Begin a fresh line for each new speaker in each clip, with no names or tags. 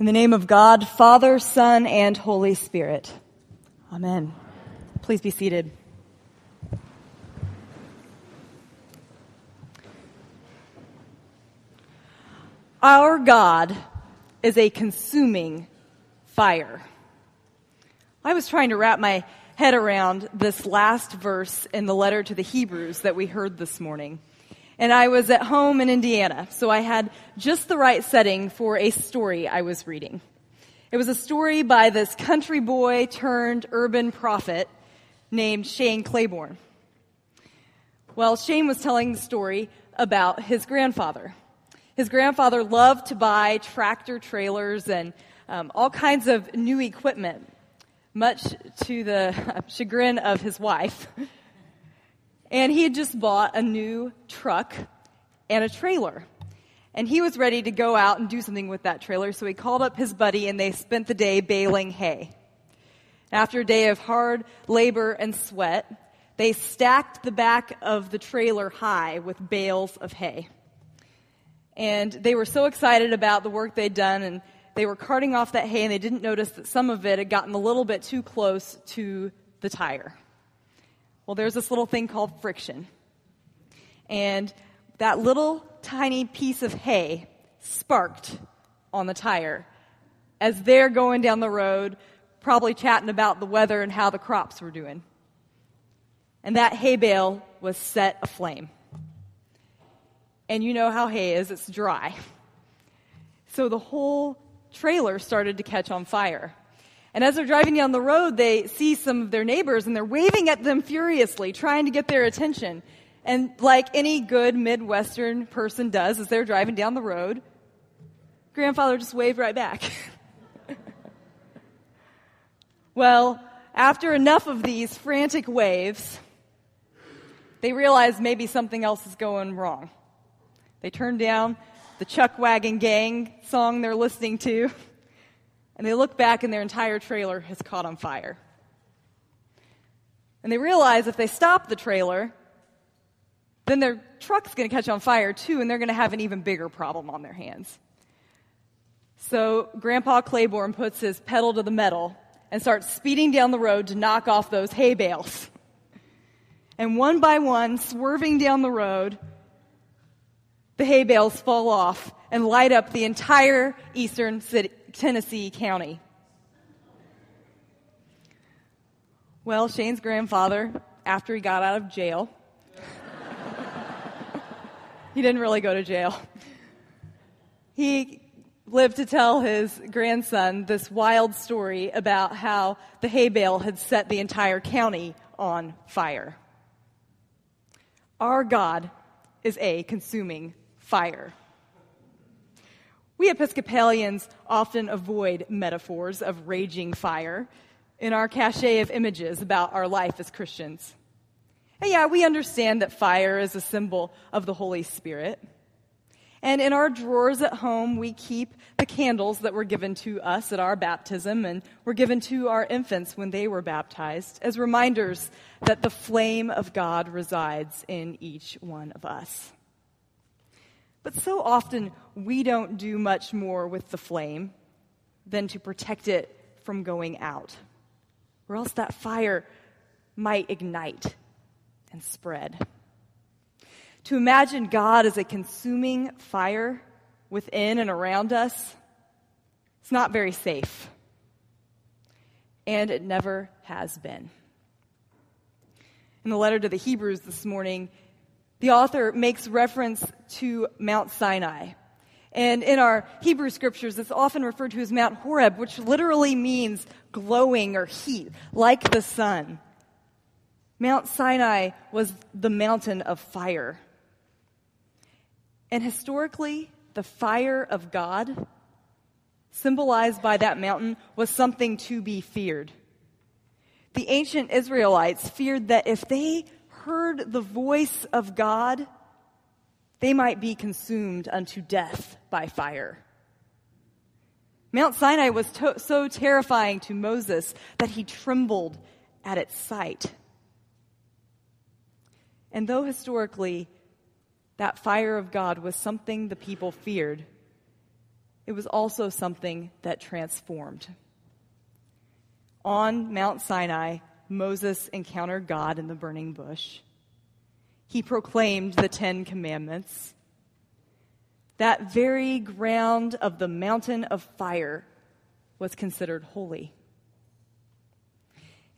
In the name of God, Father, Son, and Holy Spirit. Amen. Please be seated. Our God is a consuming fire. I was trying to wrap my head around this last verse in the letter to the Hebrews that we heard this morning. And I was at home in Indiana, so I had just the right setting for a story I was reading. It was a story by this country boy turned urban prophet named Shane Claiborne. Well, Shane was telling the story about his grandfather. His grandfather loved to buy tractor trailers and um, all kinds of new equipment, much to the chagrin of his wife. And he had just bought a new truck and a trailer. And he was ready to go out and do something with that trailer, so he called up his buddy and they spent the day baling hay. After a day of hard labor and sweat, they stacked the back of the trailer high with bales of hay. And they were so excited about the work they'd done, and they were carting off that hay, and they didn't notice that some of it had gotten a little bit too close to the tire. Well, there's this little thing called friction. And that little tiny piece of hay sparked on the tire as they're going down the road, probably chatting about the weather and how the crops were doing. And that hay bale was set aflame. And you know how hay is, it's dry. So the whole trailer started to catch on fire. And as they're driving down the road, they see some of their neighbors and they're waving at them furiously, trying to get their attention. And like any good Midwestern person does as they're driving down the road, grandfather just waved right back. well, after enough of these frantic waves, they realize maybe something else is going wrong. They turn down the Chuck Wagon Gang song they're listening to and they look back and their entire trailer has caught on fire. And they realize if they stop the trailer, then their truck's going to catch on fire too, and they're going to have an even bigger problem on their hands. So Grandpa Claiborne puts his pedal to the metal and starts speeding down the road to knock off those hay bales. And one by one, swerving down the road, the hay bales fall off and light up the entire eastern city, Tennessee County. Well, Shane's grandfather, after he got out of jail, he didn't really go to jail. He lived to tell his grandson this wild story about how the hay bale had set the entire county on fire. Our God is a consuming fire. We Episcopalians often avoid metaphors of raging fire in our cachet of images about our life as Christians. And yeah, we understand that fire is a symbol of the Holy Spirit. And in our drawers at home, we keep the candles that were given to us at our baptism and were given to our infants when they were baptized as reminders that the flame of God resides in each one of us. But so often we don't do much more with the flame than to protect it from going out, or else that fire might ignite and spread. To imagine God as a consuming fire within and around us, it's not very safe. And it never has been. In the letter to the Hebrews this morning, the author makes reference to Mount Sinai. And in our Hebrew scriptures, it's often referred to as Mount Horeb, which literally means glowing or heat, like the sun. Mount Sinai was the mountain of fire. And historically, the fire of God, symbolized by that mountain, was something to be feared. The ancient Israelites feared that if they heard the voice of God, they might be consumed unto death by fire. Mount Sinai was to- so terrifying to Moses that he trembled at its sight. And though historically that fire of God was something the people feared, it was also something that transformed. On Mount Sinai, Moses encountered God in the burning bush. He proclaimed the Ten Commandments. That very ground of the mountain of fire was considered holy.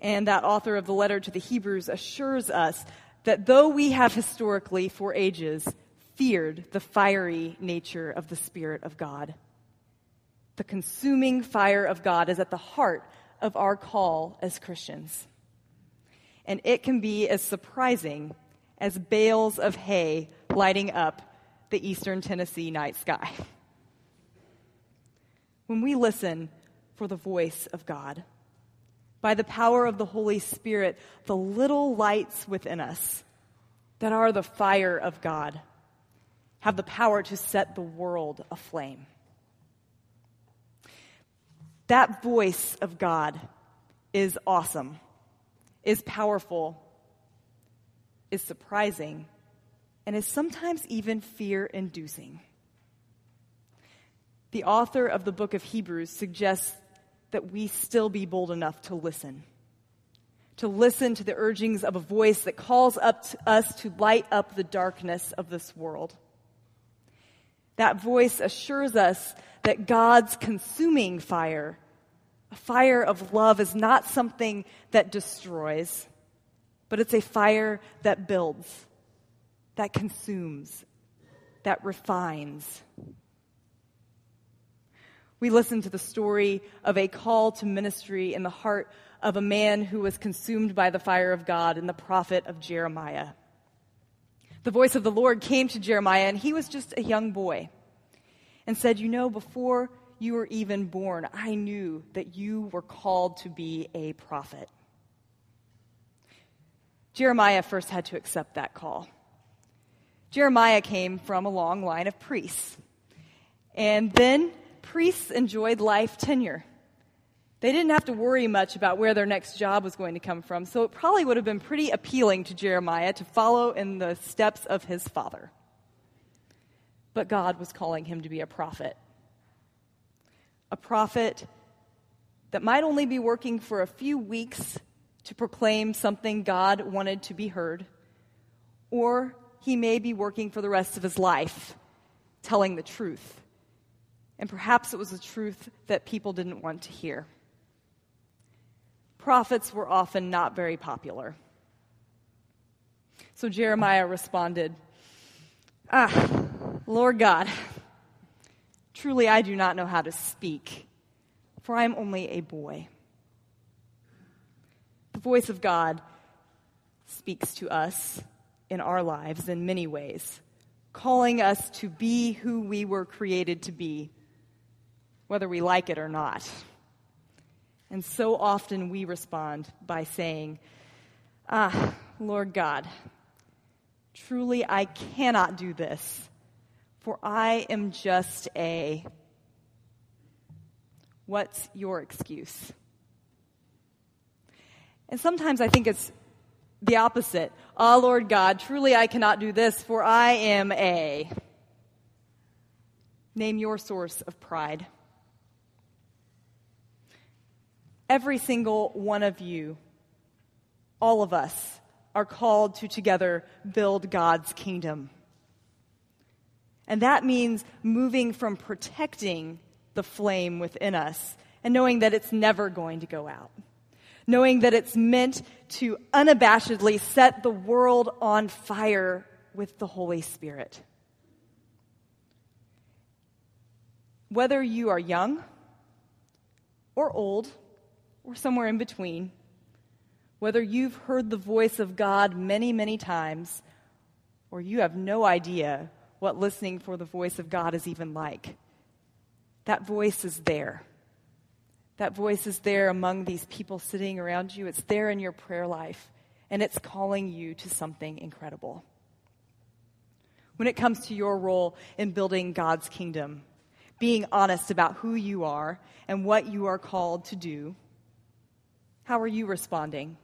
And that author of the letter to the Hebrews assures us that though we have historically, for ages, feared the fiery nature of the Spirit of God, the consuming fire of God is at the heart of our call as Christians. And it can be as surprising as bales of hay lighting up the eastern Tennessee night sky. When we listen for the voice of God, by the power of the Holy Spirit, the little lights within us that are the fire of God have the power to set the world aflame. That voice of God is awesome, is powerful, is surprising, and is sometimes even fear inducing. The author of the book of Hebrews suggests that we still be bold enough to listen. To listen to the urgings of a voice that calls up to us to light up the darkness of this world. That voice assures us that God's consuming fire, a fire of love, is not something that destroys, but it's a fire that builds, that consumes, that refines. We listen to the story of a call to ministry in the heart of a man who was consumed by the fire of God in the prophet of Jeremiah. The voice of the Lord came to Jeremiah, and he was just a young boy, and said, You know, before you were even born, I knew that you were called to be a prophet. Jeremiah first had to accept that call. Jeremiah came from a long line of priests. And then priests enjoyed life tenure. They didn't have to worry much about where their next job was going to come from, so it probably would have been pretty appealing to Jeremiah to follow in the steps of his father. But God was calling him to be a prophet. A prophet that might only be working for a few weeks to proclaim something God wanted to be heard, or he may be working for the rest of his life, telling the truth and perhaps it was a truth that people didn't want to hear. Prophets were often not very popular. So Jeremiah responded, Ah, Lord God, truly I do not know how to speak, for I am only a boy. The voice of God speaks to us in our lives in many ways, calling us to be who we were created to be whether we like it or not. And so often we respond by saying, Ah, Lord God, truly I cannot do this, for I am just a. What's your excuse? And sometimes I think it's the opposite. Ah, Lord God, truly I cannot do this, for I am a. Name your source of pride. Every single one of you, all of us, are called to together build God's kingdom. And that means moving from protecting the flame within us and knowing that it's never going to go out. Knowing that it's meant to unabashedly set the world on fire with the Holy Spirit. Whether you are young or old, or somewhere in between, whether you've heard the voice of God many, many times, or you have no idea what listening for the voice of God is even like, that voice is there. That voice is there among these people sitting around you. It's there in your prayer life, and it's calling you to something incredible. When it comes to your role in building God's kingdom, being honest about who you are and what you are called to do, how are you responding?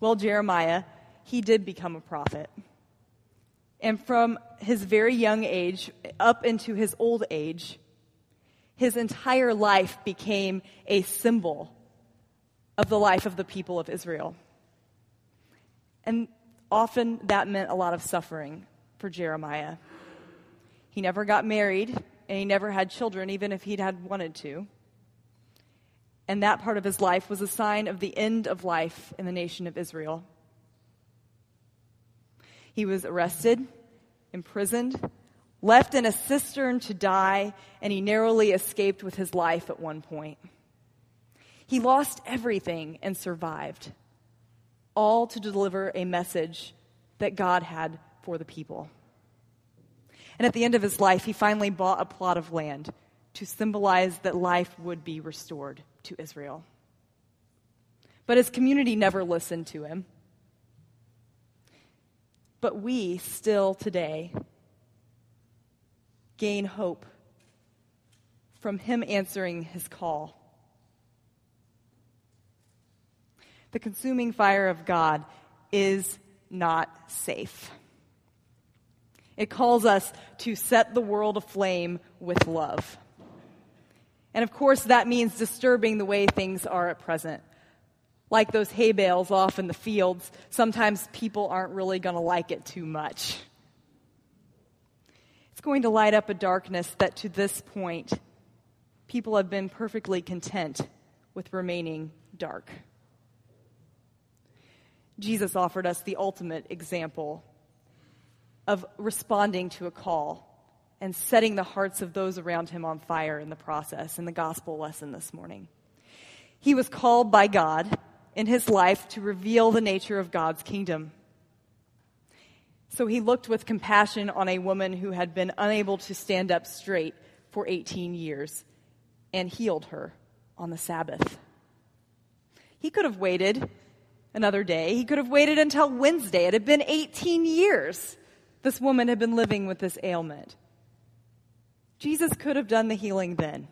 Well, Jeremiah, he did become a prophet. And from his very young age up into his old age, his entire life became a symbol of the life of the people of Israel. And often that meant a lot of suffering for Jeremiah. He never got married, and he never had children, even if he'd had wanted to. And that part of his life was a sign of the end of life in the nation of Israel. He was arrested, imprisoned, left in a cistern to die, and he narrowly escaped with his life at one point. He lost everything and survived, all to deliver a message that God had for the people. And at the end of his life, he finally bought a plot of land to symbolize that life would be restored to Israel. But his community never listened to him. But we still today gain hope from him answering his call. The consuming fire of God is not safe. It calls us to set the world aflame with love. And of course, that means disturbing the way things are at present. Like those hay bales off in the fields, sometimes people aren't really going to like it too much. It's going to light up a darkness that to this point, people have been perfectly content with remaining dark. Jesus offered us the ultimate example of responding to a call and setting the hearts of those around him on fire in the process in the gospel lesson this morning. He was called by God in his life to reveal the nature of God's kingdom. So he looked with compassion on a woman who had been unable to stand up straight for 18 years and healed her on the Sabbath. He could have waited another day. He could have waited until Wednesday. It had been 18 years this woman had been living with this ailment. Jesus could have done the healing then.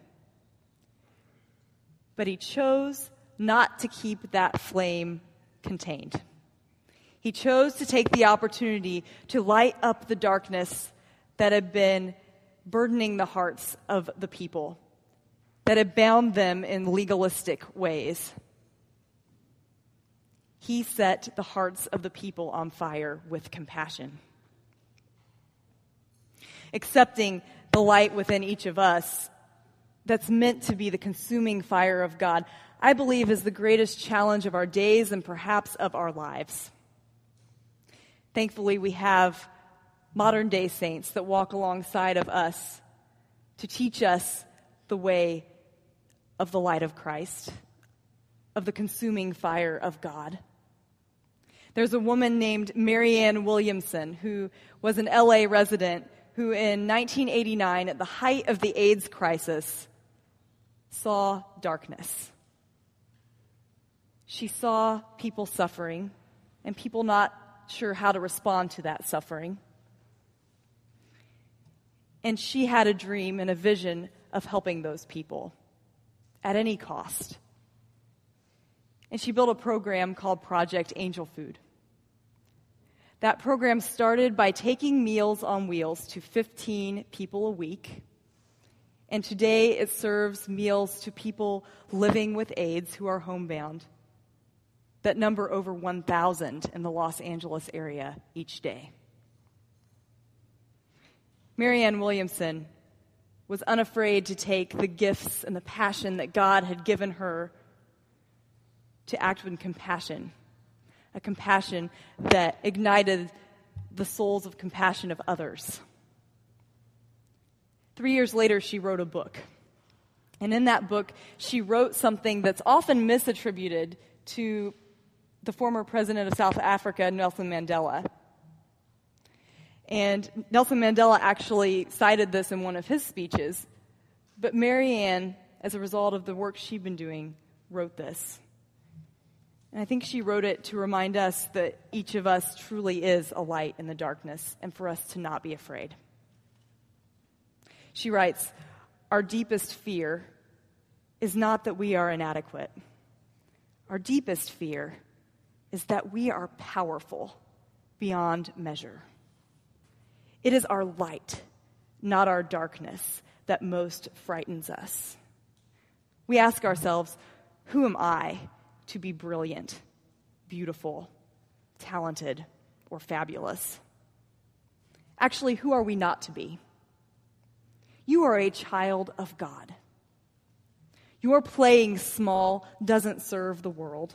But he chose not to keep that flame contained. He chose to take the opportunity to light up the darkness that had been burdening the hearts of the people, that had bound them in legalistic ways. He set the hearts of the people on fire with compassion. Accepting the light within each of us that's meant to be the consuming fire of God, I believe is the greatest challenge of our days and perhaps of our lives. Thankfully, we have modern day saints that walk alongside of us to teach us the way of the light of Christ, of the consuming fire of God. There's a woman named Marianne Williamson who was an LA resident who in 1989, at the height of the AIDS crisis, saw darkness. She saw people suffering and people not sure how to respond to that suffering. And she had a dream and a vision of helping those people at any cost. And she built a program called Project Angel Food. That program started by taking Meals on Wheels to 15 people a week. And today it serves meals to people living with AIDS who are homebound that number over 1,000 in the Los Angeles area each day. Marianne Williamson was unafraid to take the gifts and the passion that God had given her to act with compassion a compassion that ignited the souls of compassion of others. Three years later, she wrote a book. And in that book, she wrote something that's often misattributed to the former president of South Africa, Nelson Mandela. And Nelson Mandela actually cited this in one of his speeches. But Marianne, as a result of the work she'd been doing, wrote this. And I think she wrote it to remind us that each of us truly is a light in the darkness and for us to not be afraid. She writes, Our deepest fear is not that we are inadequate. Our deepest fear is that we are powerful beyond measure. It is our light, not our darkness, that most frightens us. We ask ourselves, who am I to be brilliant, beautiful, talented, or fabulous? Actually, who are we not to be? You are a child of God. Your playing small doesn't serve the world.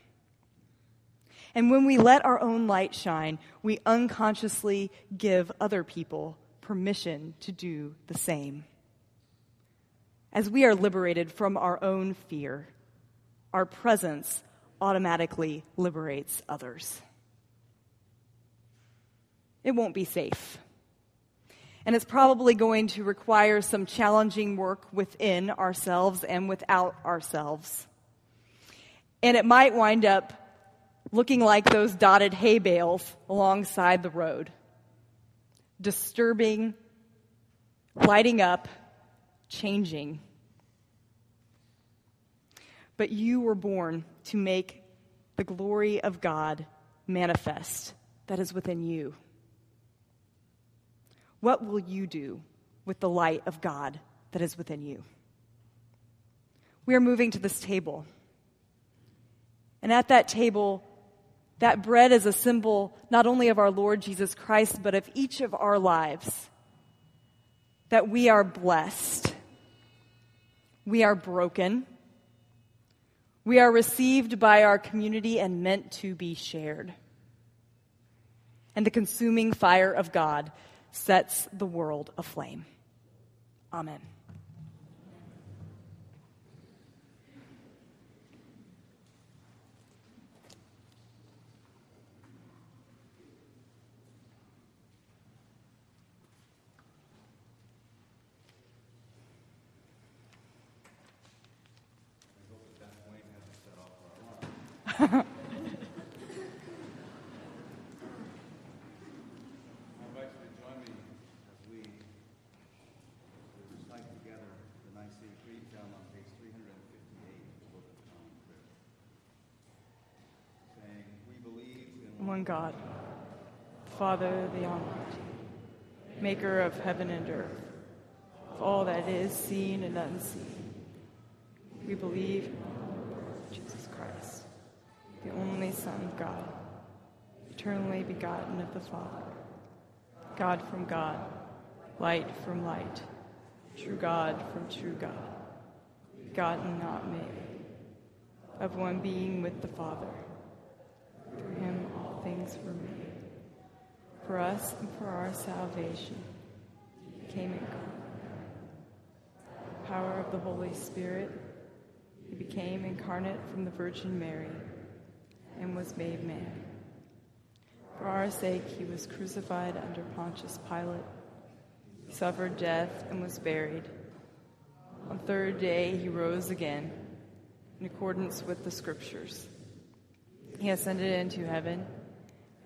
And when we let our own light shine, we unconsciously give other people permission to do the same. As we are liberated from our own fear, our presence automatically liberates others. It won't be safe. And it's probably going to require some challenging work within ourselves and without ourselves. And it might wind up looking like those dotted hay bales alongside the road, disturbing, lighting up, changing. But you were born to make the glory of God manifest that is within you. What will you do with the light of God that is within you? We are moving to this table. And at that table, that bread is a symbol not only of our Lord Jesus Christ, but of each of our lives. That we are blessed, we are broken, we are received by our community and meant to be shared. And the consuming fire of God sets the world aflame. Amen. One God, Father the Almighty, maker of heaven and earth, of all that is seen and unseen. We believe Jesus Christ, the only Son of God, eternally begotten of the Father, God from God, light from light, true God from true God, begotten, not made, of one being with the Father. Through him were made. For us and for our salvation, he came incarnate. The power of the Holy Spirit, he became incarnate from the Virgin Mary and was made man. For our sake, he was crucified under Pontius Pilate. He suffered death and was buried. On the third day, he rose again in accordance with the scriptures. He ascended into heaven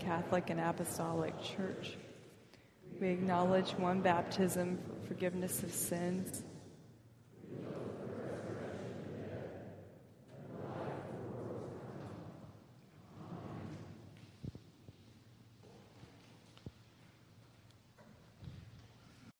Catholic and Apostolic Church. We acknowledge one baptism for forgiveness of sins